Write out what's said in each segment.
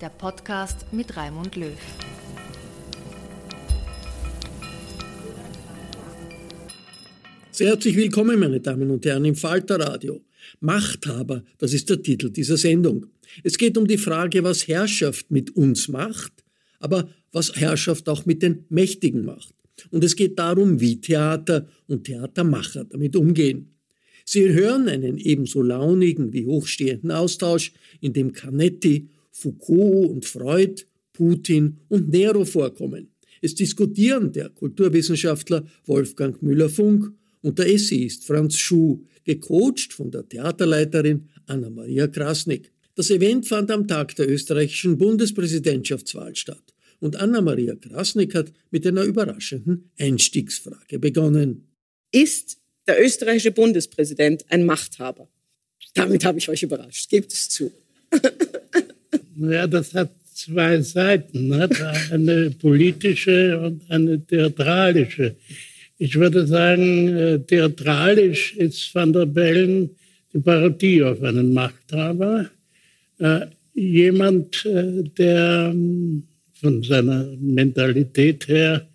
der Podcast mit Raimund Löw. Sehr herzlich willkommen, meine Damen und Herren, im Falter Radio. Machthaber, das ist der Titel dieser Sendung. Es geht um die Frage, was Herrschaft mit uns macht, aber was Herrschaft auch mit den Mächtigen macht. Und es geht darum, wie Theater und Theatermacher damit umgehen. Sie hören einen ebenso launigen wie hochstehenden Austausch, in dem Canetti, Foucault und Freud, Putin und Nero vorkommen. Es diskutieren der Kulturwissenschaftler Wolfgang Müller-Funk und der Essayist Franz Schuh, gecoacht von der Theaterleiterin Anna-Maria Krasnick. Das Event fand am Tag der österreichischen Bundespräsidentschaftswahl statt und Anna-Maria Krasnick hat mit einer überraschenden Einstiegsfrage begonnen. Ist der österreichische Bundespräsident ein Machthaber? Damit habe ich euch überrascht, gebt es zu. Ja, das hat zwei Seiten, ne? eine politische und eine theatralische. Ich würde sagen, äh, theatralisch ist Van der Bellen die Parodie auf einen Machthaber. Äh, jemand, äh, der ähm, von seiner Mentalität her,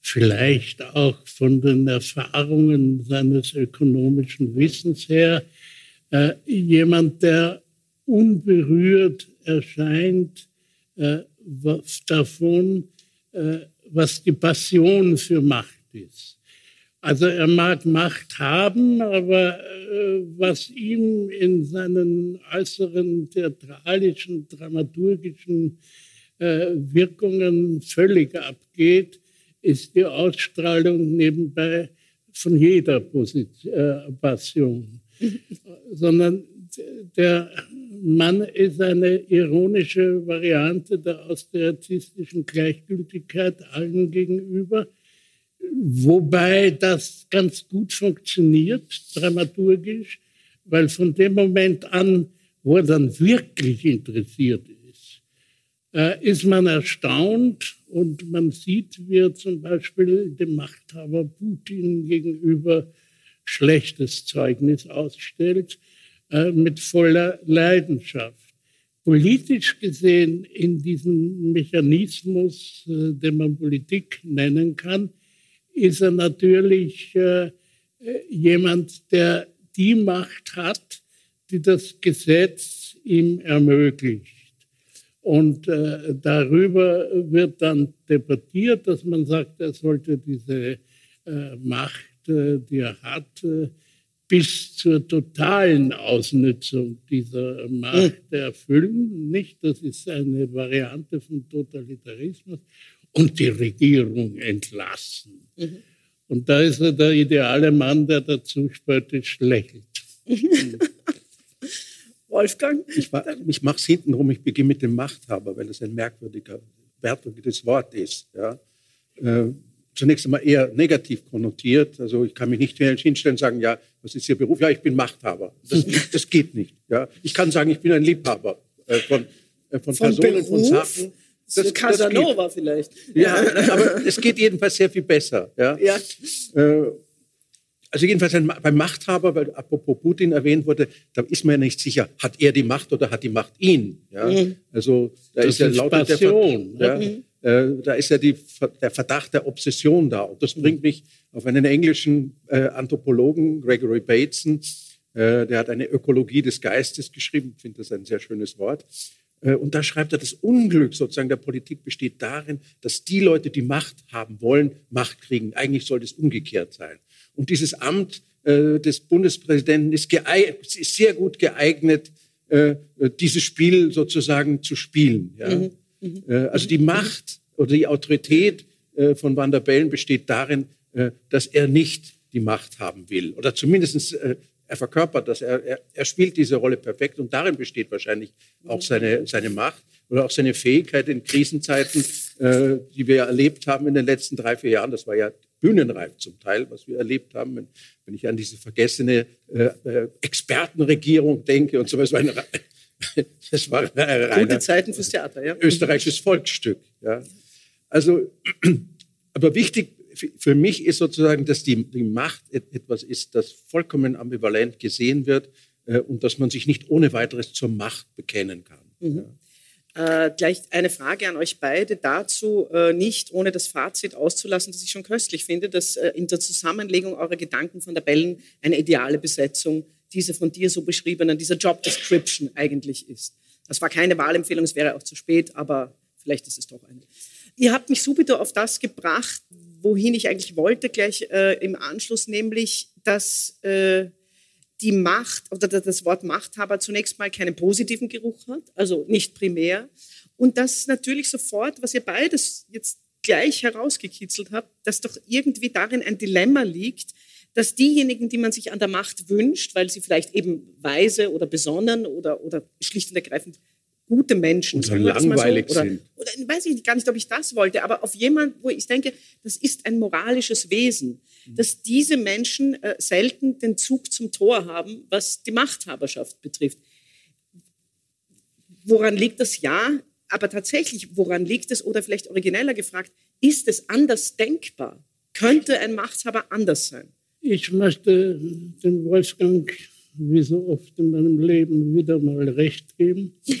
vielleicht auch von den Erfahrungen seines ökonomischen Wissens her, jemand, der unberührt erscheint davon, was die Passion für Macht ist. Also er mag Macht haben, aber äh, was ihm in seinen äußeren theatralischen, dramaturgischen äh, Wirkungen völlig abgeht, ist die Ausstrahlung nebenbei von jeder Position, äh, Passion. Sondern der Mann ist eine ironische Variante der austeritistischen Gleichgültigkeit allen gegenüber Wobei das ganz gut funktioniert, dramaturgisch, weil von dem Moment an, wo er dann wirklich interessiert ist, äh, ist man erstaunt und man sieht, wie er zum Beispiel dem Machthaber Putin gegenüber schlechtes Zeugnis ausstellt, mit voller Leidenschaft. Politisch gesehen in diesem Mechanismus, äh, den man Politik nennen kann, ist er natürlich äh, jemand, der die Macht hat, die das Gesetz ihm ermöglicht. Und äh, darüber wird dann debattiert, dass man sagt, er sollte diese äh, Macht, äh, die er hat, äh, bis zur totalen Ausnutzung dieser Macht hm. erfüllen. Nicht, das ist eine Variante von Totalitarismus und die Regierung entlassen. Mhm. Und da ist er der ideale Mann, der dazu spöttisch lächelt. Wolfgang? Ich, ich mache es hintenrum, ich beginne mit dem Machthaber, weil das ein merkwürdiger, merkwürdiges Wort ist. Ja. Äh, zunächst einmal eher negativ konnotiert. Also ich kann mich nicht hinstellen und sagen, ja, was ist Ihr Beruf? Ja, ich bin Machthaber. Das, das geht nicht. Ja. Ich kann sagen, ich bin ein Liebhaber äh, von, äh, von, von, Personen, Beruf? von Sachen. Das, das Casanova das vielleicht. Ja, aber es geht jedenfalls sehr viel besser. Ja. ja. Äh, also jedenfalls ein, beim Machthaber, weil apropos Putin erwähnt wurde, da ist man ja nicht sicher, hat er die Macht oder hat die Macht ihn? Ja? Mhm. Also da das ist ja lauter Passion, der, ja, mhm. Äh, da ist ja die, der Verdacht der Obsession da. Und das bringt mich auf einen englischen äh, Anthropologen, Gregory Bateson, äh, der hat eine Ökologie des Geistes geschrieben, ich finde das ein sehr schönes Wort. Und da schreibt er, das Unglück sozusagen der Politik besteht darin, dass die Leute, die Macht haben wollen, Macht kriegen. Eigentlich sollte es umgekehrt sein. Und dieses Amt äh, des Bundespräsidenten ist, ist, sehr gut geeignet, äh, dieses Spiel sozusagen zu spielen. Ja? Mhm. Mhm. Äh, also die Macht oder die Autorität äh, von Van der Bellen besteht darin, äh, dass er nicht die Macht haben will oder zumindest er verkörpert das, er, er, er, spielt diese Rolle perfekt und darin besteht wahrscheinlich auch seine, seine Macht oder auch seine Fähigkeit in Krisenzeiten, die wir erlebt haben in den letzten drei, vier Jahren. Das war ja bühnenreif zum Teil, was wir erlebt haben. Wenn, wenn ich an diese vergessene äh, Expertenregierung denke und so was. War das war Gute Zeiten fürs Theater, ja. Österreichisches Volksstück. Ja. Also, aber wichtig für mich ist sozusagen, dass die, die Macht etwas ist, das vollkommen ambivalent gesehen wird äh, und dass man sich nicht ohne weiteres zur Macht bekennen kann. Mhm. Ja. Äh, gleich eine Frage an euch beide dazu, äh, nicht ohne das Fazit auszulassen, das ich schon köstlich finde, dass äh, in der Zusammenlegung eurer Gedanken von der Bellen eine ideale Besetzung diese von dir so beschriebenen, dieser Job Description eigentlich ist. Das war keine Wahlempfehlung, es wäre auch zu spät, aber vielleicht ist es doch eine. Ihr habt mich subito auf das gebracht, wohin ich eigentlich wollte, gleich äh, im Anschluss, nämlich, dass äh, die Macht oder das Wort Machthaber zunächst mal keinen positiven Geruch hat, also nicht primär. Und dass natürlich sofort, was ihr beides jetzt gleich herausgekitzelt habt, dass doch irgendwie darin ein Dilemma liegt, dass diejenigen, die man sich an der Macht wünscht, weil sie vielleicht eben weise oder besonnen oder, oder schlicht und ergreifend gute Menschen. Oder langweilig so, oder, sind. Oder, weiß ich gar nicht, ob ich das wollte, aber auf jemand, wo ich denke, das ist ein moralisches Wesen, mhm. dass diese Menschen äh, selten den Zug zum Tor haben, was die Machthaberschaft betrifft. Woran liegt das? Ja, aber tatsächlich, woran liegt es? Oder vielleicht origineller gefragt, ist es anders denkbar? Könnte ein Machthaber anders sein? Ich möchte dem Wolfgang wie so oft in meinem Leben wieder mal recht geben.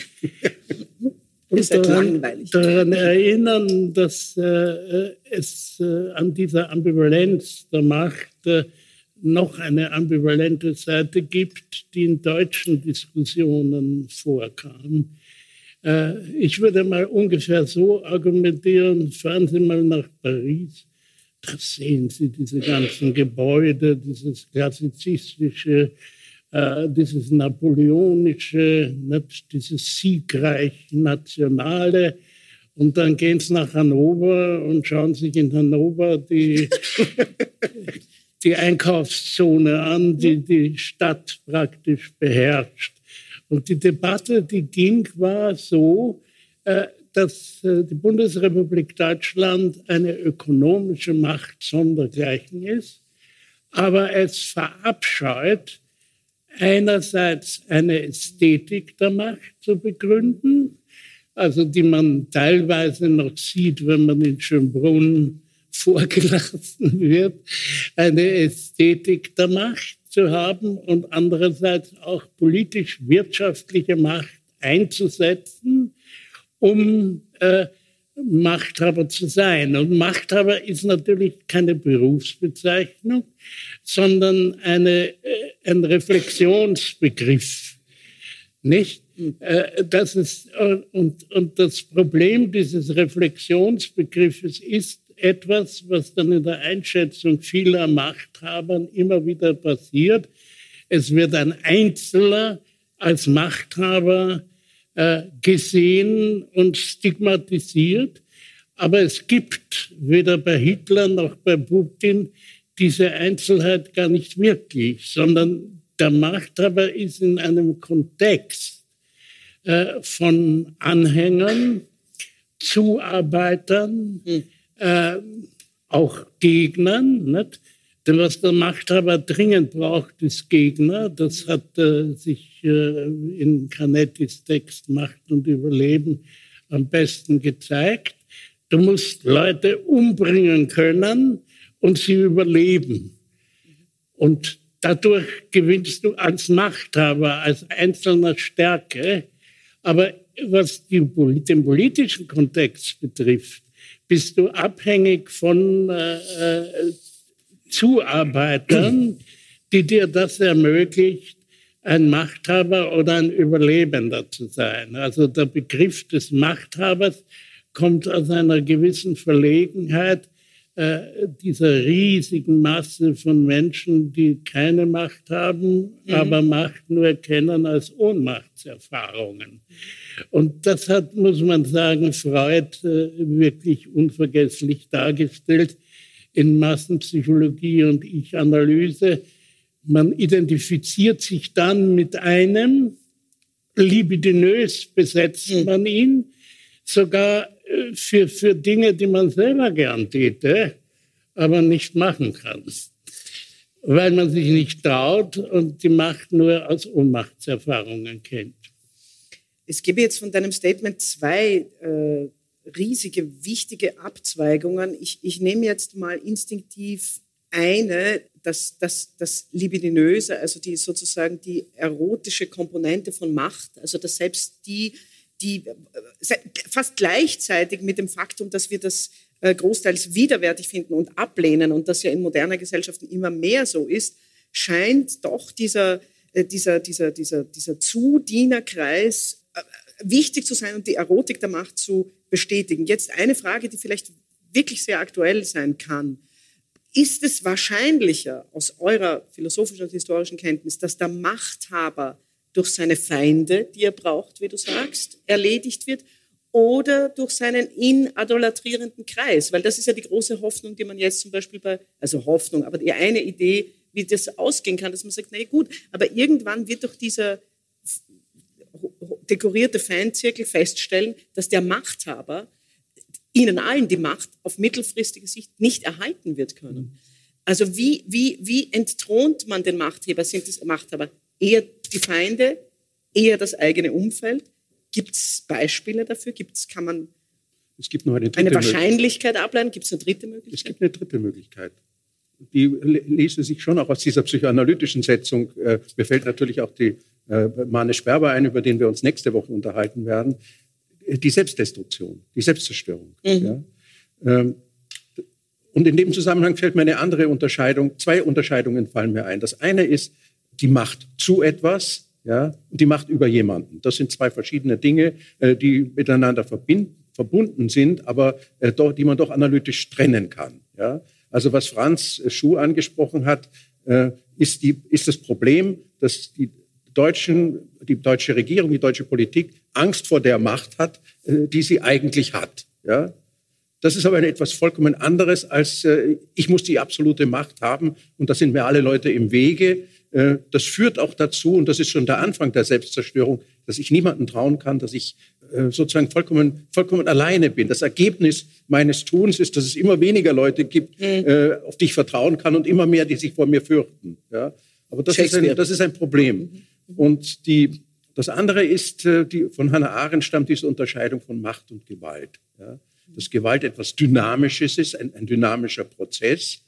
Und daran, daran, erinnern, dass äh, es äh, an dieser Ambivalenz der Macht äh, noch eine ambivalente Seite gibt, die in deutschen Diskussionen vorkam. Äh, ich würde mal ungefähr so argumentieren, fahren Sie mal nach Paris, sehen Sie diese ganzen Gebäude, dieses klassizistische äh, dieses napoleonische, nicht, dieses siegreich nationale. Und dann gehen sie nach Hannover und schauen sich in Hannover die, die Einkaufszone an, die die Stadt praktisch beherrscht. Und die Debatte, die ging, war so, äh, dass äh, die Bundesrepublik Deutschland eine ökonomische Macht sondergleichen ist, aber es verabscheut, einerseits eine Ästhetik der Macht zu begründen, also die man teilweise noch sieht, wenn man in Schönbrunn vorgelassen wird, eine Ästhetik der Macht zu haben und andererseits auch politisch-wirtschaftliche Macht einzusetzen, um äh, Machthaber zu sein. Und Machthaber ist natürlich keine Berufsbezeichnung, sondern eine, äh, ein Reflexionsbegriff. Nicht? Äh, das ist, äh, und, und das Problem dieses Reflexionsbegriffes ist etwas, was dann in der Einschätzung vieler Machthabern immer wieder passiert. Es wird ein Einzelner als Machthaber äh, gesehen und stigmatisiert. Aber es gibt weder bei Hitler noch bei Putin diese Einzelheit gar nicht wirklich, sondern der Machthaber ist in einem Kontext äh, von Anhängern, Zuarbeitern, hm. äh, auch Gegnern. Nicht? Denn was der Machthaber dringend braucht, ist Gegner. Das hat äh, sich in Canettis Text Macht und Überleben am besten gezeigt. Du musst Leute umbringen können und sie überleben. Und dadurch gewinnst du als Machthaber, als einzelner Stärke. Aber was die, den politischen Kontext betrifft, bist du abhängig von äh, äh Zuarbeitern, die dir das ermöglicht, ein Machthaber oder ein Überlebender zu sein. Also der Begriff des Machthabers kommt aus einer gewissen Verlegenheit äh, dieser riesigen Masse von Menschen, die keine Macht haben, mhm. aber Macht nur kennen als Ohnmachtserfahrungen. Und das hat, muss man sagen, Freud äh, wirklich unvergesslich dargestellt in Massenpsychologie und Ich-Analyse. Man identifiziert sich dann mit einem, libidinös besetzt hm. man ihn, sogar äh, für, für Dinge, die man selber gern täte, aber nicht machen kann. Weil man sich nicht traut und die Macht nur aus Ohnmachtserfahrungen kennt. Es gäbe jetzt von deinem Statement zwei äh, riesige, wichtige Abzweigungen. Ich, ich nehme jetzt mal instinktiv eine, das, das, das Libidinöse, also die sozusagen die erotische Komponente von Macht, also dass selbst die, die äh, fast gleichzeitig mit dem Faktum, dass wir das äh, großteils widerwärtig finden und ablehnen und das ja in moderner Gesellschaften immer mehr so ist, scheint doch dieser, äh, dieser, dieser, dieser, dieser Zudienerkreis wichtig zu sein und die Erotik der Macht zu bestätigen. Jetzt eine Frage, die vielleicht wirklich sehr aktuell sein kann. Ist es wahrscheinlicher aus eurer philosophischen und historischen Kenntnis, dass der Machthaber durch seine Feinde, die er braucht, wie du sagst, erledigt wird, oder durch seinen ihn adolatrierenden Kreis? Weil das ist ja die große Hoffnung, die man jetzt zum Beispiel bei, also Hoffnung, aber die eine Idee, wie das ausgehen kann, dass man sagt, na gut, aber irgendwann wird doch dieser dekorierte Fanzirkel feststellen, dass der Machthaber ihnen allen die Macht auf mittelfristige Sicht nicht erhalten wird können. Also wie, wie, wie entthront man den Machthaber? Sind es Machthaber eher die Feinde, eher das eigene Umfeld? Gibt es Beispiele dafür? Gibt's, kann man es gibt noch eine, dritte eine Wahrscheinlichkeit ableiten? Gibt es eine dritte Möglichkeit? Es gibt eine dritte Möglichkeit. Die lese sich schon auch aus dieser psychoanalytischen Setzung. Äh, mir fällt natürlich auch die äh, Mane Sperber ein, über den wir uns nächste Woche unterhalten werden, die Selbstdestruktion, die Selbstzerstörung. Mhm. Ja. Ähm, und in dem Zusammenhang fällt mir eine andere Unterscheidung, zwei Unterscheidungen fallen mir ein. Das eine ist die Macht zu etwas, ja, und die Macht über jemanden. Das sind zwei verschiedene Dinge, äh, die miteinander verbunden sind, aber äh, die man doch analytisch trennen kann. Ja. Also was Franz Schuh angesprochen hat, ist, die, ist das Problem, dass die Deutschen, die deutsche Regierung, die deutsche Politik Angst vor der Macht hat, äh, die sie eigentlich hat. Ja? Das ist aber etwas vollkommen anderes als äh, ich muss die absolute Macht haben und da sind mir alle Leute im Wege. Äh, das führt auch dazu, und das ist schon der Anfang der Selbstzerstörung, dass ich niemandem trauen kann, dass ich sozusagen vollkommen, vollkommen alleine bin. Das Ergebnis meines Tuns ist, dass es immer weniger Leute gibt, mhm. auf die ich vertrauen kann und immer mehr, die sich vor mir fürchten. Ja? Aber das ist, ein, das ist ein Problem. Und die, das andere ist, äh, die, von Hannah Arendt stammt diese Unterscheidung von Macht und Gewalt. Ja. Dass Gewalt etwas Dynamisches ist, ein, ein, dynamischer Prozess.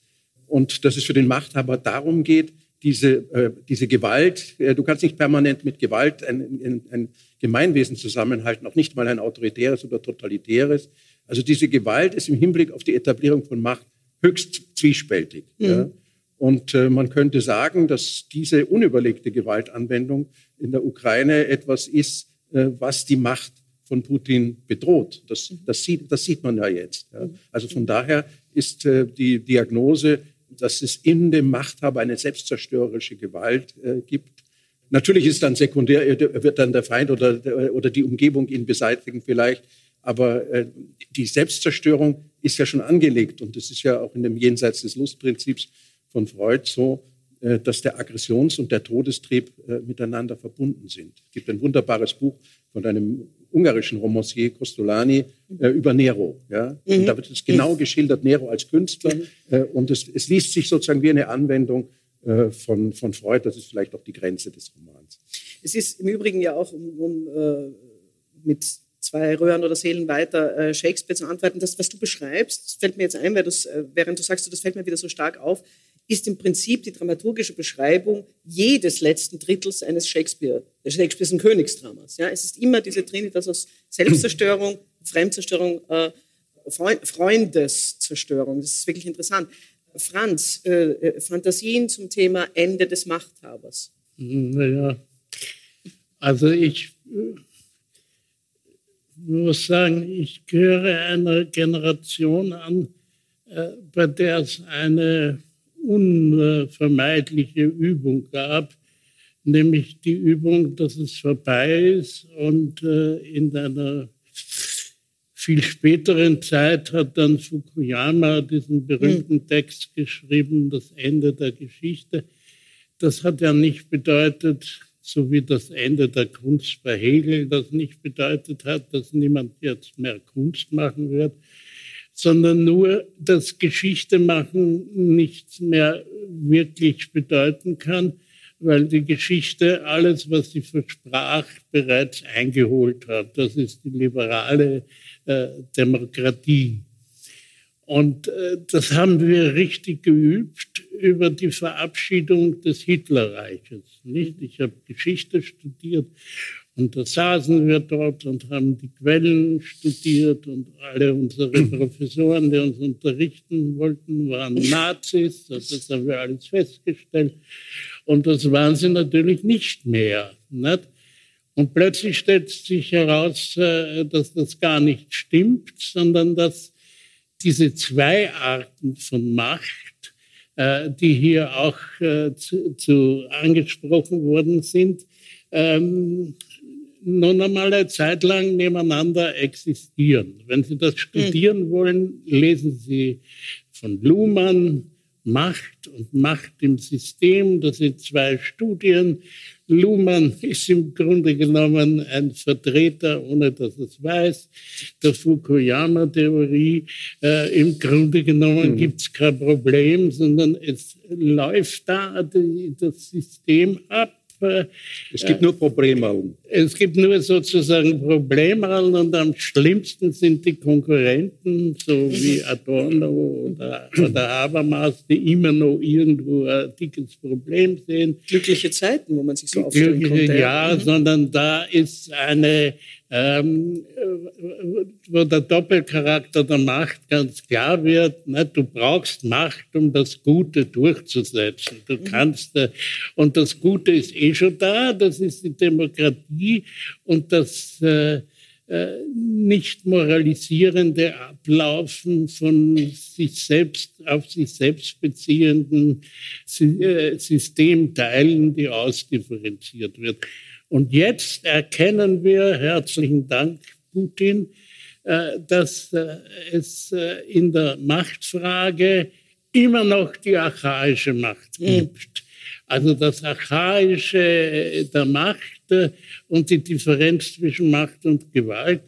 Und dass es für den Machthaber darum geht, diese, äh, diese Gewalt, äh, du kannst nicht permanent mit Gewalt ein, ein, ein, Gemeinwesen zusammenhalten, auch nicht mal ein autoritäres oder totalitäres. Also diese Gewalt ist im Hinblick auf die Etablierung von Macht höchst zwiespältig. Mhm. Ja. Und äh, man könnte sagen, dass diese unüberlegte Gewaltanwendung in der Ukraine etwas ist, äh, was die Macht von Putin bedroht. Das, das, sieht, das sieht man ja jetzt. Also von daher ist äh, die Diagnose, dass es in dem Machthaber eine selbstzerstörerische Gewalt gibt. Natürlich ist dann sekundär, wird dann der Feind oder, oder die Umgebung ihn beseitigen vielleicht. Aber die Selbstzerstörung ist ja schon angelegt und das ist ja auch in dem Jenseits des Lustprinzips von Freud so, äh, dass der Aggressions- und der Todestrieb äh, miteinander verbunden sind. Es gibt ein wunderbares Buch von einem ungarischen Romancier Costolani äh, über Nero. Ja? Mhm. Und da wird es genau mhm. geschildert, Nero als Künstler. Äh, und es, es, liest sich sozusagen wie eine Anwendung äh, von, von Freud. Das ist vielleicht auch die Grenze des Romans. Es ist im Übrigen ja auch, um, um mit zwei Röhren oder Seelen weiter Shakespeare zu antworten. Das, was du beschreibst, fällt mir jetzt ein, weil äh, während du sagst, das fällt mir wieder so stark auf, ist im Prinzip die dramaturgische Beschreibung jedes letzten Drittels eines Shakespeare, Shakespeares ein Königsdramas. Ja, es ist immer diese Trinitas aus Selbstzerstörung, Fremdzerstörung, äh, Freund, Freundeszerstörung. Das ist wirklich interessant. Franz, äh, äh, Fantasien zum Thema Ende des Machthabers. Naja, also ich äh, muss sagen, ich gehöre einer Generation an, äh, bei der es eine unvermeidliche Übung gab, nämlich die Übung, dass es vorbei ist. Und äh, in einer viel späteren Zeit hat dann Fukuyama diesen berühmten hm. Text geschrieben, das Ende der Geschichte. Das hat ja nicht bedeutet, so wie das Ende der Kunst bei Hegel das nicht bedeutet hat, dass niemand jetzt mehr Kunst machen wird, sondern nur, dass Geschichte machen nichts mehr wirklich bedeuten kann, weil die Geschichte alles, was sie versprach, bereits eingeholt hat. Das ist die liberale äh, Demokratie. Und äh, das haben wir richtig geübt über die Verabschiedung des Hitlerreiches. Nicht? Ich habe Geschichte studiert und da saßen wir dort und haben die Quellen studiert und alle unsere Professoren, die uns unterrichten wollten, waren Nazis. Das haben wir alles festgestellt. Und das waren sie natürlich nicht mehr. Nicht? Und plötzlich stellt sich heraus, äh, dass das gar nicht stimmt, sondern dass diese zwei Arten von Macht, äh, die hier auch äh, zu, zu angesprochen worden sind, ähm, nun einmal eine Zeit lang nebeneinander existieren. Wenn Sie das studieren wollen, lesen Sie von Luhmann Macht und Macht im System. Das sind zwei Studien. Luhmann ist im Grunde genommen ein Vertreter, ohne dass es weiß, der Fukuyama-Theorie. Äh, Im Grunde genommen mhm. gibt es kein Problem, sondern es läuft da das System ab es gibt nur Probleme. Es gibt nur sozusagen Probleme und am schlimmsten sind die Konkurrenten, so wie Adorno oder, oder Habermas, die immer noch irgendwo ein dickes Problem sehen. Glückliche Zeiten, wo man sich so aufstellen konnte. Ja, mhm. sondern da ist eine ähm, wo der Doppelcharakter der Macht ganz klar wird. Ne? Du brauchst Macht, um das Gute durchzusetzen. Du mhm. kannst, äh, und das Gute ist eh schon da, das ist die Demokratie und das äh, äh, nicht moralisierende Ablaufen von sich selbst auf sich selbst beziehenden äh, Systemteilen, die ausdifferenziert wird. Und jetzt erkennen wir, herzlichen Dank, Putin, äh, dass äh, es äh, in der Machtfrage immer noch die archaische Macht mhm. gibt. Also das Archaische der Macht und die Differenz zwischen Macht und Gewalt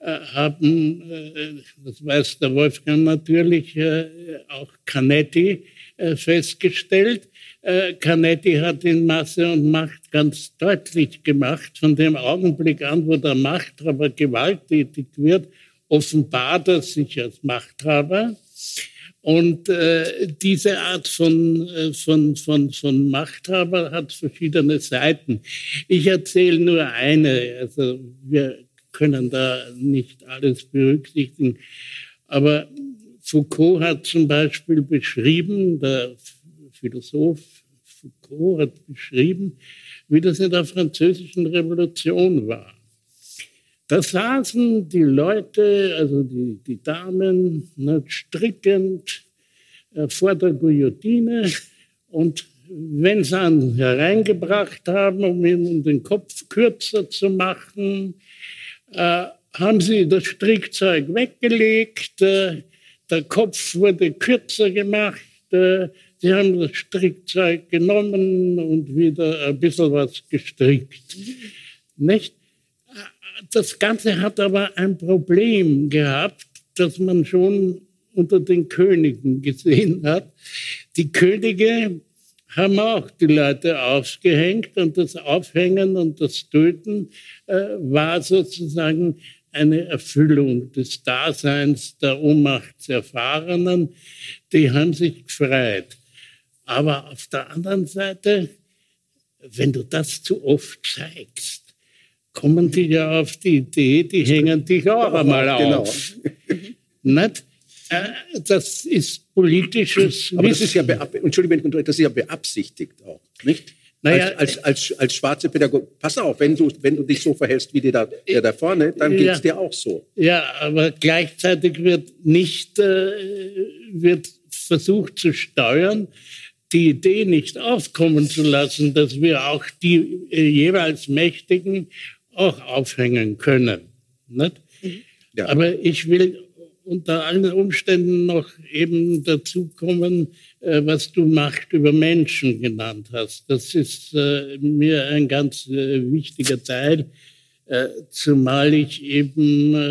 haben, das weiß der Wolfgang natürlich, auch Canetti festgestellt. Äh, Canetti hat in Masse und Macht ganz deutlich gemacht, von dem Augenblick an, wo der Machthaber gewalttätig wird, offenbart er sich als Machthaber. Und äh, diese Art von, äh, von, von, von Machthaber hat verschiedene Seiten. Ich erzähle nur eine, also wir können da nicht alles berücksichtigen. Aber Foucault hat zum Beispiel beschrieben, der Philosoph Foucault hat beschrieben, wie das in der Französischen Revolution war. Da saßen die Leute, also die, die Damen, ne, strickend äh, vor der Guillotine und wenn sie ihn hereingebracht haben, um ihnen den Kopf kürzer zu machen, äh, haben sie das Strickzeug weggelegt, äh, der Kopf wurde kürzer gemacht äh, sie haben das Strickzeug genommen und wieder ein bisschen was gestrickt. Nicht? Das Ganze hat aber ein Problem gehabt, das man schon unter den Königen gesehen hat. Die Könige haben auch die Leute aufgehängt und das Aufhängen und das Töten äh, war sozusagen eine Erfüllung des Daseins der Ohnmachtserfahrenen. Die haben sich gefreut. Aber auf der anderen Seite, wenn du das zu oft zeigst, kommen die ja auf die Idee, die hängen dich auch einmal genau. auf. Nicht? Äh, das ist politisches. Aber das ist ja, Entschuldigung, das ist ja beabsichtigt auch, nicht? Naja, als, als, als, als schwarze Pädagoge, pass auf, wenn du, wenn du dich so verhältst wie der da, der da vorne, dann geht es dir auch so. Ja, aber gleichzeitig wird nicht, äh, wird versucht zu steuern, die Idee nicht aufkommen zu lassen, dass wir auch die äh, jeweils Mächtigen auch aufhängen können. Nicht? Ja. Aber ich will unter allen Umständen noch eben dazu kommen, äh, was du Macht über Menschen genannt hast. Das ist äh, mir ein ganz äh, wichtiger Teil, äh, zumal ich eben.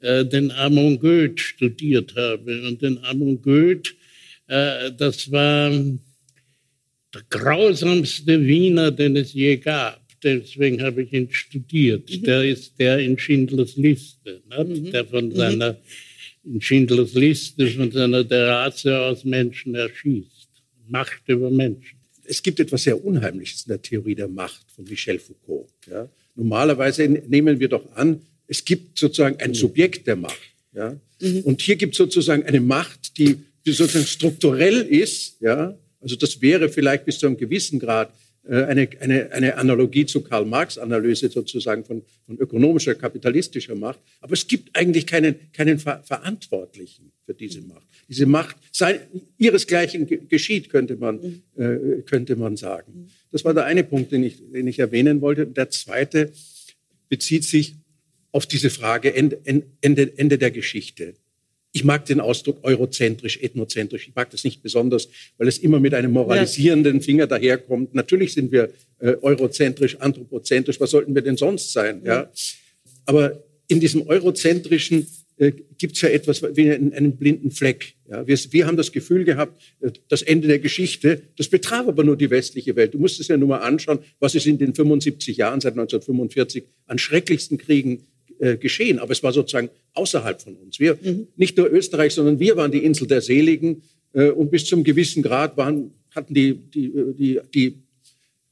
Äh, den Amon Goeth studiert habe. Und den Amon Goeth Äh, das war der grausamste Wiener, den es je gab. Deswegen habe ich ihn studiert. Mhm. Der ist der in Schindlers Liste, mhm. der von mhm. seiner in Schindlers Liste von seiner Terrasse aus Menschen erschießt. Macht über Menschen. Es gibt etwas sehr Unheimliches in der Theorie der Macht von Michel Foucault. Ja? Normalerweise nehmen wir doch an, es gibt sozusagen ein mhm. Subjekt der Macht. Ja? Mhm. Und hier gibt es sozusagen eine Macht, die die sozusagen strukturell ist, ja, also das wäre vielleicht bis zu einem gewissen Grad äh, eine, eine, eine Analogie zu Karl Marx Analyse sozusagen von, von ökonomischer, kapitalistischer Macht. Aber es gibt eigentlich keinen, keinen Ver Verantwortlichen für diese Macht. Diese Macht sei, ihresgleichen geschieht, könnte man, äh, könnte man sagen. Das war der eine Punkt, den ich, den ich erwähnen wollte. Der zweite bezieht sich auf diese Frage Ende, Ende, Ende der Geschichte. Ich mag den Ausdruck eurozentrisch, ethnozentrisch. Ich mag das nicht besonders, weil es immer mit einem moralisierenden Finger daherkommt. Natürlich sind wir äh, eurozentrisch, anthropozentrisch. Was sollten wir denn sonst sein? Ja? Aber in diesem eurozentrischen äh, gibt es ja etwas wie einen, einen blinden Fleck. Ja? Wir, wir, haben das Gefühl gehabt, äh, das Ende der Geschichte, das betraf aber nur die westliche Welt. Du musst es ja nur mal anschauen, was ist in den 75 Jahren seit 1945 an schrecklichsten Kriegen äh, geschehen. Aber es war sozusagen außerhalb von uns. Wir, mhm. nicht nur Österreich, sondern wir waren die Insel der Seligen. Äh, und bis zum gewissen Grad waren, hatten die, die, äh, die, die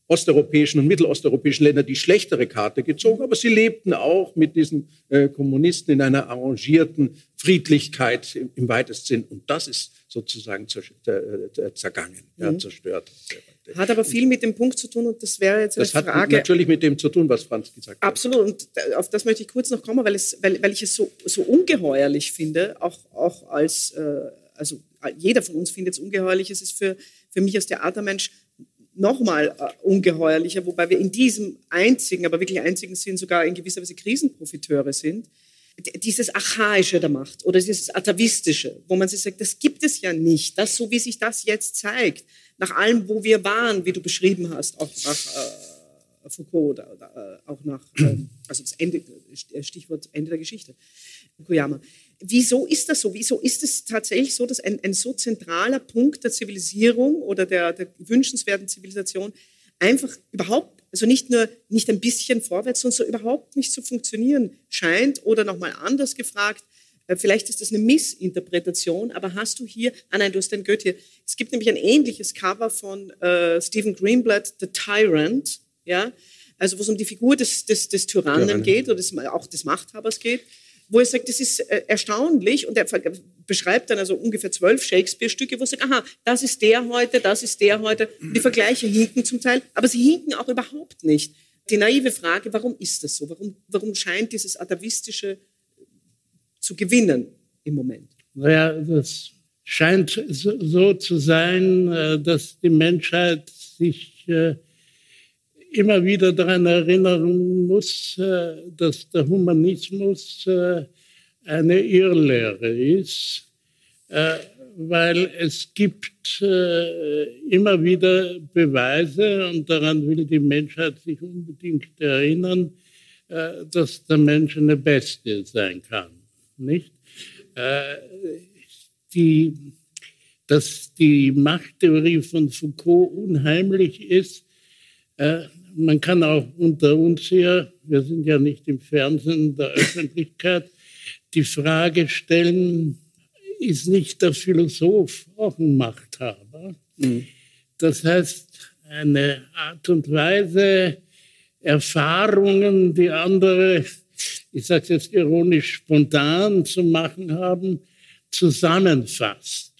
osteuropäischen und mittelosteuropäischen Länder die schlechtere Karte gezogen, aber sie lebten auch mit diesen äh, Kommunisten in einer arrangierten Friedlichkeit im, im weitesten Sinn. Und das ist sozusagen zergangen, mhm. ja, zerstört. Hat aber viel mit dem Punkt zu tun und das wäre jetzt das eine Frage. Das hat natürlich mit dem zu tun, was Franz gesagt hat. Absolut und auf das möchte ich kurz noch kommen, weil, es, weil, weil ich es so, so ungeheuerlich finde, auch, auch als, äh, also jeder von uns findet es ungeheuerlich, es ist für, für mich als Theatermensch nochmal äh, ungeheuerlicher, wobei wir in diesem einzigen, aber wirklich einzigen Sinn sogar in gewisser Weise Krisenprofiteure sind dieses Archaische der Macht oder dieses Atavistische, wo man sich sagt, das gibt es ja nicht. Das, so wie sich das jetzt zeigt, nach allem, wo wir waren, wie du beschrieben hast, auch nach äh, Foucault oder, oder äh, auch nach, äh, also das Ende, äh, Stichwort Ende der Geschichte, Fukuyama. Wieso ist das so? Wieso ist es tatsächlich so, dass ein, ein so zentraler Punkt der Zivilisierung oder der, der wünschenswerten Zivilisation einfach überhaupt also nicht nur nicht ein bisschen vorwärts, sondern so überhaupt nicht zu funktionieren scheint. Oder nochmal anders gefragt, äh, vielleicht ist das eine Missinterpretation, aber hast du hier, ah nein, du hast den Goethe hier. Es gibt nämlich ein ähnliches Cover von äh, Stephen Greenblatt, The Tyrant, ja, also wo es um die Figur des, des, des Tyrannen ja, geht oder des, auch des Machthabers geht. Wo er sagt, das ist äh, erstaunlich und er beschreibt dann also ungefähr zwölf Shakespeare-Stücke, wo er sagt, aha, das ist der heute, das ist der heute. Die Vergleiche hinken zum Teil, aber sie hinken auch überhaupt nicht. Die naive Frage, warum ist das so? Warum, warum scheint dieses Atavistische zu gewinnen im Moment? Naja, das scheint so zu sein, äh, dass die Menschheit sich äh, immer wieder daran erinnern muss, äh, dass der Humanismus eine Irrlehre ist, weil es gibt immer wieder Beweise, und daran will die Menschheit sich unbedingt erinnern, dass der Mensch eine Bestie sein kann. Nicht? die, dass die Machttheorie von Foucault unheimlich ist. Man kann auch unter uns hier, wir sind ja nicht im Fernsehen der Öffentlichkeit, die Frage stellen, ist nicht der Philosoph auch ein Machthaber? Mhm. Das heißt, eine Art und Weise, Erfahrungen, die andere, ich sage jetzt ironisch, spontan zu machen haben, zusammenfasst.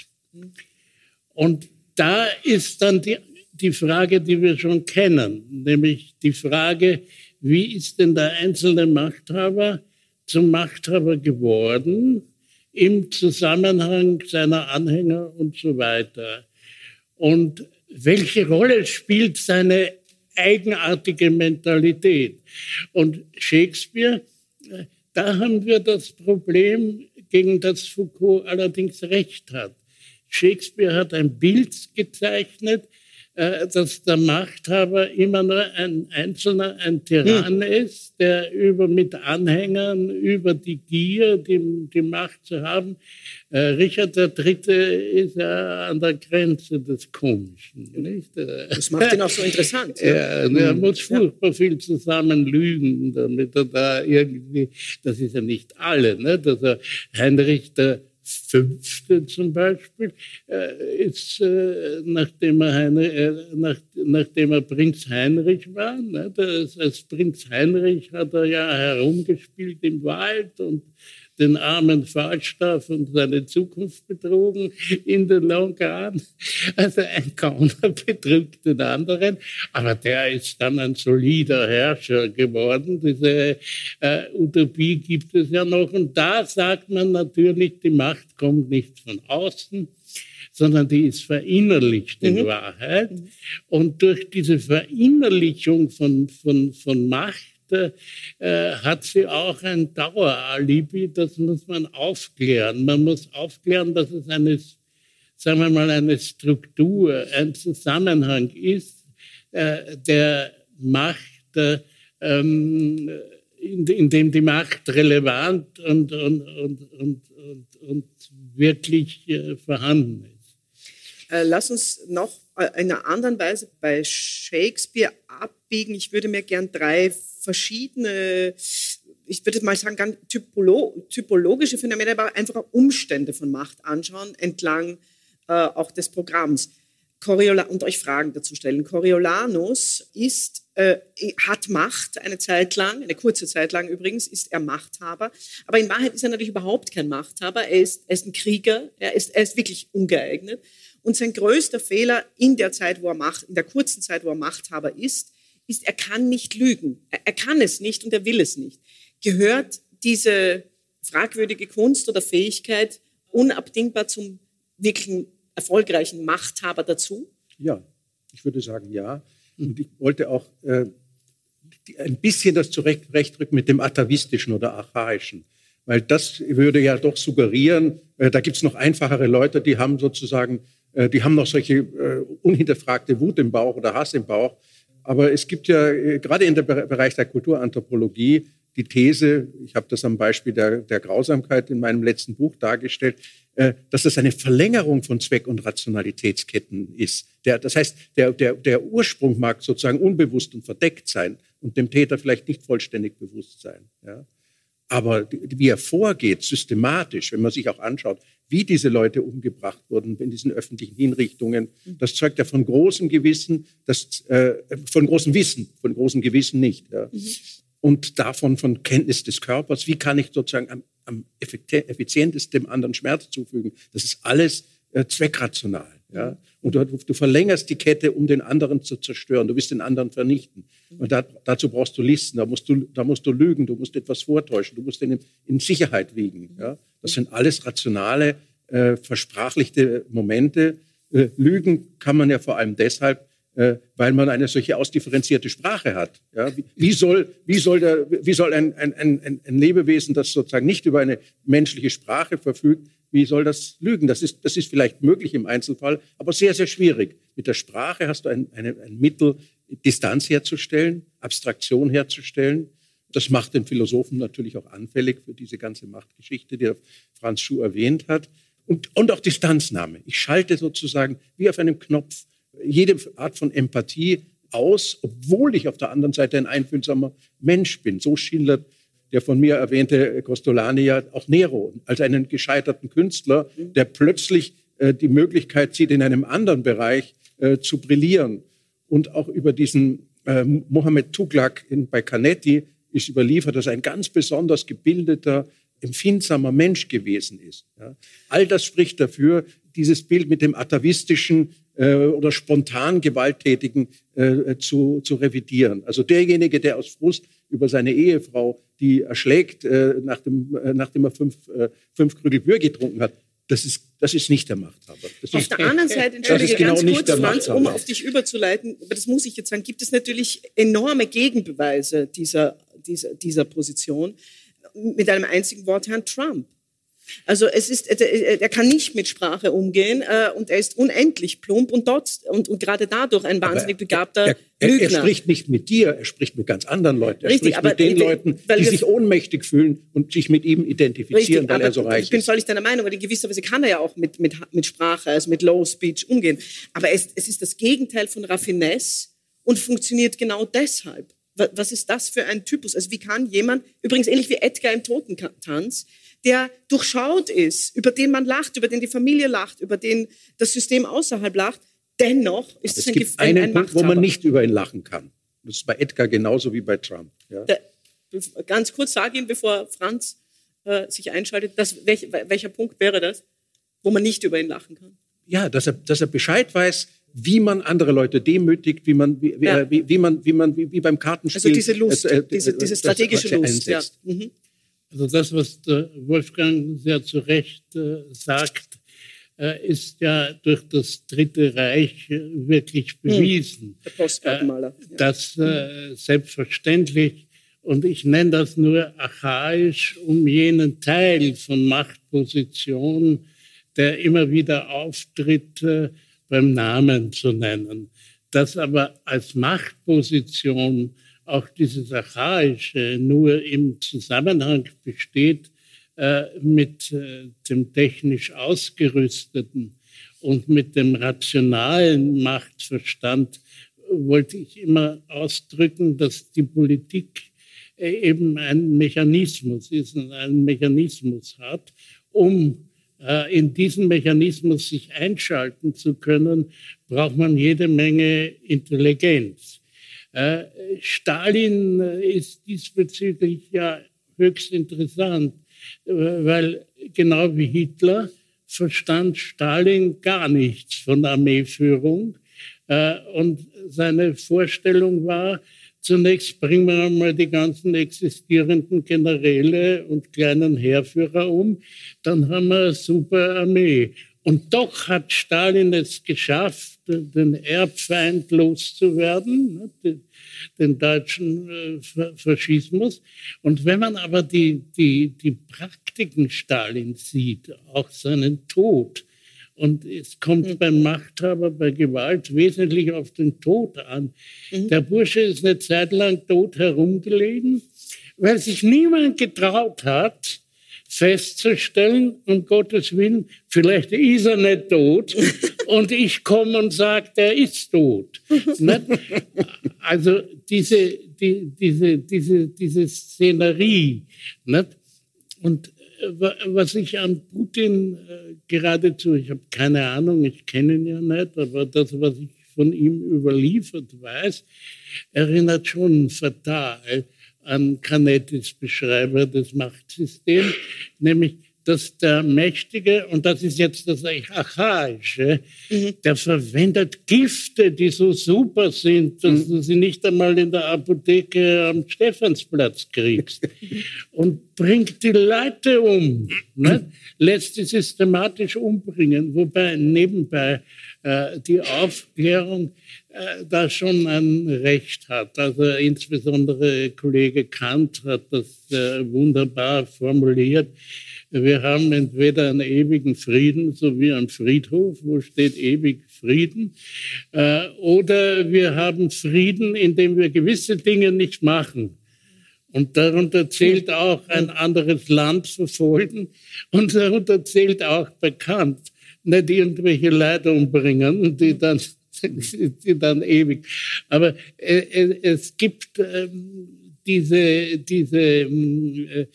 Und da ist dann die, die Frage, die wir schon kennen, nämlich die Frage, wie ist denn der einzelne Machthaber zum Machthaber geworden im Zusammenhang seiner Anhänger und so weiter. Und welche Rolle spielt seine eigenartige Mentalität? Und Shakespeare, äh, da haben wir das Problem, gegen das Foucault allerdings recht hat. Shakespeare hat ein Bild gezeichnet, äh, dass der Machthaber immer nur ein Einzelner, ein Tyrann hm. ist, der über mit Anhängern über die Gier, die, die Macht zu haben. Äh, Richard III. ist ja an der Grenze des Komischen. Nicht? Das macht ihn auch so interessant. Ja, ja er hm. muss furchtbar viel zusammen lügen, damit er da irgendwie, das ist ja nicht alle, ne? dass er Heinrich der Fünfte zum Beispiel, äh, ist, äh, nachdem, er Heinrich, äh, nach, nachdem er Prinz Heinrich war, ne, das, als Prinz Heinrich hat er ja herumgespielt im Wald und den armen Falstaff und seine Zukunft betrogen in den Longan. Also ein Gauner betrügt den anderen, aber der ist dann ein solider Herrscher geworden. Diese äh, Utopie gibt es ja noch. Und da sagt man natürlich, die Macht kommt nicht von außen, sondern die ist verinnerlicht in mhm. Wahrheit. Und durch diese Verinnerlichung von, von, von Macht äh, hat sie auch ein Daueralibi, das muss man aufklären. Man muss aufklären, dass es eine, sagen wir mal, eine Struktur, ein Zusammenhang ist, äh, der Macht, äh, ähm, in, in, dem die Macht relevant und, und, und, und, und, und wirklich vorhanden ist. Lass uns noch in einer anderen Weise bei Shakespeare abbiegen. Ich würde mir gern drei verschiedene, ich würde mal sagen, ganz typolo typologische Phänomene, aber einfach Umstände von Macht anschauen, entlang äh, auch des Programms. Coriola und euch Fragen dazu stellen. Coriolanus ist, äh, hat Macht eine Zeit lang, eine kurze Zeit lang übrigens, ist er Machthaber. Aber in Wahrheit ist er natürlich überhaupt kein Machthaber. Er ist, er ist ein Krieger. Er ist, er ist wirklich ungeeignet. Und sein größter Fehler in der Zeit, wo er Macht, in der kurzen Zeit, wo er Machthaber ist, ist, er kann nicht lügen. Er, er kann es nicht und er will es nicht. Gehört diese fragwürdige Kunst oder Fähigkeit unabdingbar zum wirklichen erfolgreichen Machthaber dazu? Ja, ich würde sagen ja. Und ich wollte auch äh, ein bisschen das zurechtrücken mit dem Atavistischen oder Archaischen. Weil das würde ja doch suggerieren, äh, da gibt es noch einfachere Leute, die haben sozusagen, die haben noch solche äh, unhinterfragte Wut im Bauch oder Hass im Bauch. Aber es gibt ja äh, gerade in dem Bereich der Kulturanthropologie die These, ich habe das am Beispiel der, der Grausamkeit in meinem letzten Buch dargestellt, äh, dass das eine Verlängerung von Zweck- und Rationalitätsketten ist. Der, das heißt, der, der, der Ursprung mag sozusagen unbewusst und verdeckt sein und dem Täter vielleicht nicht vollständig bewusst sein. Ja? Aber wie er vorgeht, systematisch, wenn man sich auch anschaut, wie diese Leute umgebracht wurden in diesen öffentlichen Hinrichtungen, das zeugt ja von großem Gewissen, das, äh, von großem Wissen, von großem Gewissen nicht. Ja. Mhm. und davon von Kenntnis des Körpers. Wie kann ich sozusagen am, am effizientesten dem anderen Schmerz zufügen? Das ist alles äh, zweckrational. Ja? Und du, du, verlängerst die Kette, um den anderen zu zerstören. Du willst den anderen vernichten. Und da, dazu brauchst du Listen, da musst du, da musst du lügen, du musst etwas vortäuschen, du musst in, in Sicherheit wiegen. Ja? Das sind alles rationale, äh, versprachlichte Momente. Äh, lügen kann man ja vor allem deshalb, weil man eine solche ausdifferenzierte Sprache hat. Ja? Wie, wie, soll, wie soll, der, wie soll ein, ein, ein, ein Lebewesen, das sozusagen nicht über eine menschliche Sprache verfügt, wie soll das lügen? Das ist, das ist vielleicht möglich im Einzelfall, aber sehr, sehr schwierig. Mit der Sprache hast du ein, eine, ein Mittel, Distanz herzustellen, Abstraktion herzustellen. Das macht den Philosophen natürlich auch anfällig für diese ganze Machtgeschichte, die Franz Schuh erwähnt hat. Und, und auch Distanznahme. Ich schalte sozusagen wie auf einem Knopf jede Art von Empathie aus, obwohl ich auf der anderen Seite ein einfühlsamer Mensch bin. So schildert der von mir erwähnte Costolani ja auch Nero als einen gescheiterten Künstler, der plötzlich äh, die Möglichkeit sieht, in einem anderen Bereich äh, zu brillieren. Und auch über diesen äh, Mohammed Tuglak in, bei Canetti ist überliefert, dass er ein ganz besonders gebildeter, empfindsamer Mensch gewesen ist. Ja. All das spricht dafür, dieses Bild mit dem atavistischen äh, oder spontan Gewalttätigen äh, zu, zu revidieren. Also derjenige, der aus Frust über seine Ehefrau, die erschlägt, äh, nachdem, äh, nachdem er fünf, äh, fünf Krügel Bier getrunken hat, das ist, das ist nicht der Machthaber. Das auf ist, der anderen Seite, entschuldige genau ganz kurz, Franz, um auf dich überzuleiten, aber das muss ich jetzt sagen, gibt es natürlich enorme Gegenbeweise dieser, dieser, dieser Position. Mit einem einzigen Wort, Herrn Trump. Also es ist, er kann nicht mit Sprache umgehen äh, und er ist unendlich plump und dort und, und gerade dadurch ein wahnsinnig begabter er, er, er, er, spricht nicht mit dir, er spricht mit ganz anderen Leuten. Er Richtig, spricht mit den Leuten, die sich ohnmächtig fühlen und sich mit ihm identifizieren, Richtig, weil er so reich ich bin völlig deiner Meinung, weil in gewisser Weise kann er ja auch mit, mit, mit Sprache, also mit Low Speech umgehen. Aber es, es ist das Gegenteil von Raffinesse und funktioniert genau deshalb. Was ist das für ein Typus? Also wie kann jemand, übrigens ähnlich wie Edgar im Totentanz, der durchschaut ist, über den man lacht, über den die Familie lacht, über den das System außerhalb lacht, dennoch ist es, ein, gibt ein, einen ein Punkt, wo man nicht über ihn lachen kann. Das ist bei Edgar genauso wie bei Trump. Ja? Der, ganz kurz sage ihn, bevor Franz äh, sich einschaltet, das, welch, welcher Punkt wäre das, wo man nicht über ihn lachen kann? Ja, dass er, dass er Bescheid weiß, wie man andere Leute demütigt, wie man, wie, ja. wie, wie, man, wie man, wie, wie beim Kartenspiel. Also diese Lust, äh, äh, diese, diese strategische Lust. Ja. Mhm. Also das, was Wolfgang sehr zu Recht äh, sagt, äh, ist ja durch das Dritte Reich äh, wirklich hm. bewiesen. Ja. Dass äh, selbstverständlich, und ich nenne das nur archaisch, um jenen Teil von Machtposition, der immer wieder auftritt, äh, beim Namen zu nennen. Das aber als Machtposition auch dieses Archaische nur im Zusammenhang besteht äh, mit äh, dem technisch Ausgerüsteten und mit dem rationalen Machtverstand, wollte ich immer ausdrücken, dass die Politik äh, eben ein Mechanismus ist und einen Mechanismus hat, um äh, in diesen Mechanismus sich einschalten zu können, braucht man jede Menge Intelligenz. Äh, Stalin äh, ist diesbezüglich ja höchst interessant, äh, weil genau wie Hitler verstand Stalin gar nichts von Armeeführung. Und seine Vorstellung war, zunächst bringen wir einmal die ganzen existierenden Generäle und kleinen Heerführer um, dann haben wir eine super Armee. Und doch hat Stalin es geschafft, den Erbfeind loszuwerden, ne, den deutschen äh, Faschismus. Und wenn man aber die, die, die Praktiken Stalins sieht, auch seinen Tod, und es kommt mhm. beim Machthaber, bei Gewalt wesentlich auf den Tod an. Mhm. Der Bursche ist eine Zeit lang tot herumgelegen, weil sich niemand getraut hat, festzustellen, um Gottes Willen, vielleicht ist er nicht tot und ich komme und sage, er ist tot. also diese, die, diese, diese, diese Szenerie. Nicht? Und äh, was ich an Putin äh, geradezu, ich habe keine Ahnung, ich kenne ihn ja nicht, aber das, was ich von ihm überliefert weiß, erinnert schon fatal an Canettis Beschreiber des Machtsystems, nämlich dass der Mächtige, und das ist jetzt das Archaische, mhm. der verwendet Gifte, die so super sind, dass mhm. du sie nicht einmal in der Apotheke am Stephansplatz kriegst. und bringt die Leute um, ne? lässt sie systematisch umbringen, wobei nebenbei äh, die Aufklärung äh, da schon ein Recht hat. Also insbesondere Kollege Kant hat das äh, wunderbar formuliert wir haben entweder einen ewigen Frieden, so wie ein Friedhof, wo steht ewig Frieden, äh, oder wir haben Frieden, indem wir gewisse Dinge nicht machen. Und darunter zählt auch ein anderes Land verfolgen und darunter zählt auch bekannt, nicht irgendwelche Leute umbringen, die dann, die dann ewig. Aber äh, es gibt ähm, diese, diese äh,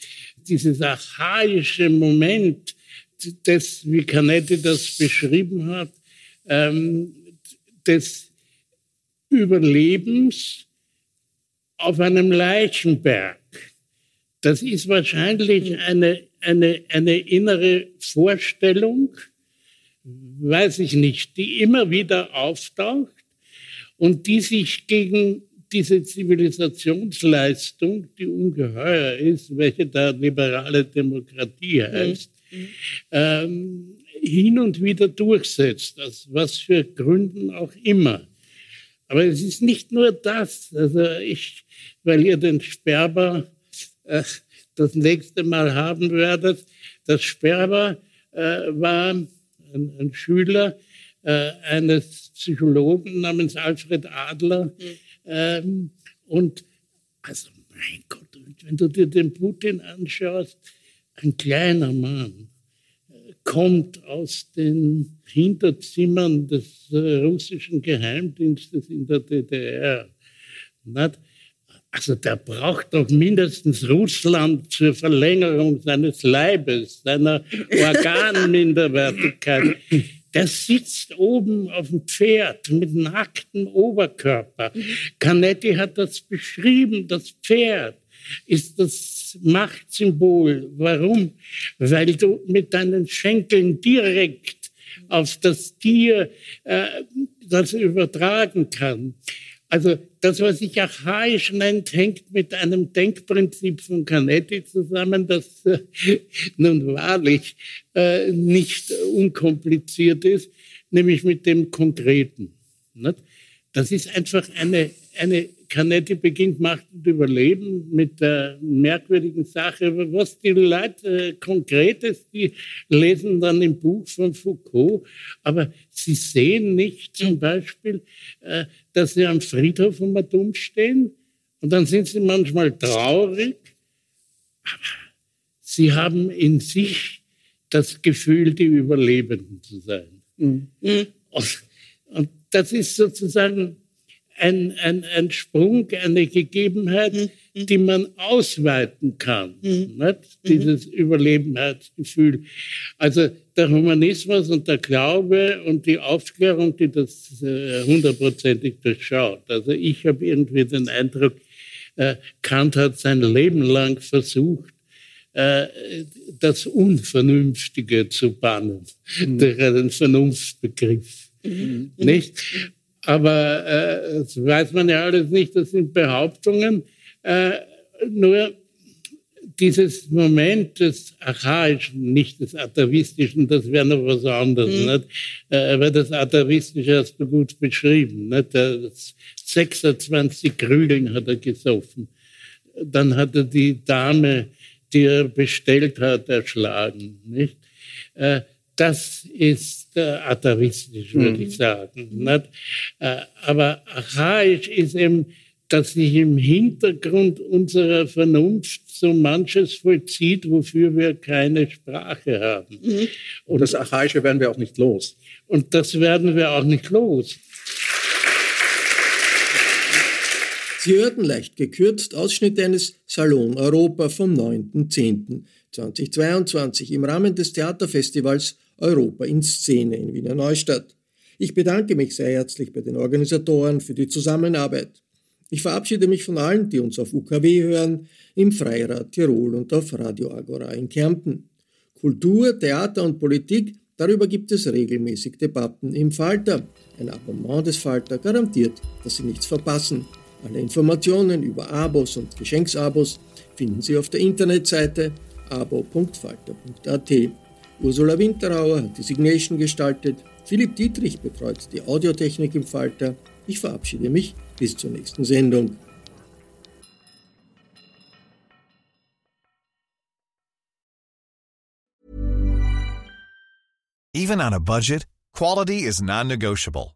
dieses archaische Moment, das, wie Canetti das beschrieben hat, ähm, des Überlebens auf einem Leichenberg. Das ist wahrscheinlich eine, eine, eine innere Vorstellung, weiß ich nicht, die immer wieder auftaucht und die sich gegen diese Zivilisationsleistung, die ungeheuer ist, welche da liberale Demokratie mhm. heißt, mhm. ähm, hin und wieder durchsetzt, aus was für Gründen auch immer. Aber es ist nicht nur das. Also ich, weil ihr den Sperber äh, das nächste Mal haben werdet, das Sperber äh, war ein, ein Schüler äh, eines Psychologen namens Alfred Adler, mhm ähm, und also mein Gott, wenn du dir den Putin anschaust, ein kleiner Mann äh, kommt aus den Hinterzimmern des äh, russischen Geheimdienstes in der DDR. Nicht? Also der braucht doch mindestens Russland zur Verlängerung seines Leibes, seiner Organminderwertigkeit der sitzt oben auf dem Pferd mit nacktem Oberkörper. Mhm. Canetti hat das beschrieben, das Pferd ist das Machtsymbol. Warum? Weil du mit deinen Schenkeln direkt auf das Tier äh, das übertragen kann. Also das, was sich archaisch nennt, hängt mit einem Denkprinzip von Canetti zusammen, das äh, nun wahrlich äh, nicht unkompliziert ist, nämlich mit dem Konkreten. Nicht? Das ist einfach eine, eine Canetti beginnt Macht und Überleben mit der merkwürdigen Sache, was die Leute äh, Konkretes, die lesen dann im Buch von Foucault, aber sie sehen nicht zum Beispiel, äh, dass sie am Friedhof um dumm stehen und dann sind sie manchmal traurig, aber sie haben in sich das Gefühl, die Überlebenden zu sein. Mhm. Und, und das ist sozusagen ein, ein, ein Sprung, eine Gegebenheit, mhm. die man ausweiten kann. Mhm. Nicht? Dieses mhm. Überlebenheitsgefühl. Also der Humanismus und der Glaube und die Aufklärung, die das äh, hundertprozentig durchschaut. Also ich habe irgendwie den Eindruck, äh, Kant hat sein Leben lang versucht, äh, das Unvernünftige zu bannen mhm. durch einen Vernunftbegriff. Mhm. Nicht? Aber äh, das weiß man ja alles nicht, das sind Behauptungen. Äh, nur dieses Moment des Archaischen, nicht des Atavistischen, das wäre noch was anderes. Mhm. Äh, aber das Atavistische hast du gut beschrieben. Nicht? Das 26 Krügeln hat er gesoffen. Dann hat er die Dame, die er bestellt hat, erschlagen. Nicht? Das ist äh, atavistisch, würde mhm. ich sagen. Nicht? Äh, aber archaisch ist eben, dass sich im Hintergrund unserer Vernunft so manches vollzieht, wofür wir keine Sprache haben. Mhm. Und das Archaische werden wir auch nicht los. Und das werden wir auch nicht los. Sie hörten leicht gekürzt Ausschnitte eines Salon Europa vom 9.10.2022 im Rahmen des Theaterfestivals Europa in Szene in Wiener Neustadt. Ich bedanke mich sehr herzlich bei den Organisatoren für die Zusammenarbeit. Ich verabschiede mich von allen, die uns auf UKW hören, im Freirad Tirol und auf Radio Agora in Kärnten. Kultur, Theater und Politik, darüber gibt es regelmäßig Debatten im Falter. Ein Abonnement des Falter garantiert, dass Sie nichts verpassen. Alle Informationen über Abos und Geschenksabos finden Sie auf der Internetseite abo.falter.at. Ursula Winterauer hat die Signation gestaltet, Philipp Dietrich betreut die Audiotechnik im Falter. Ich verabschiede mich bis zur nächsten Sendung. Even on a budget, quality is non-negotiable.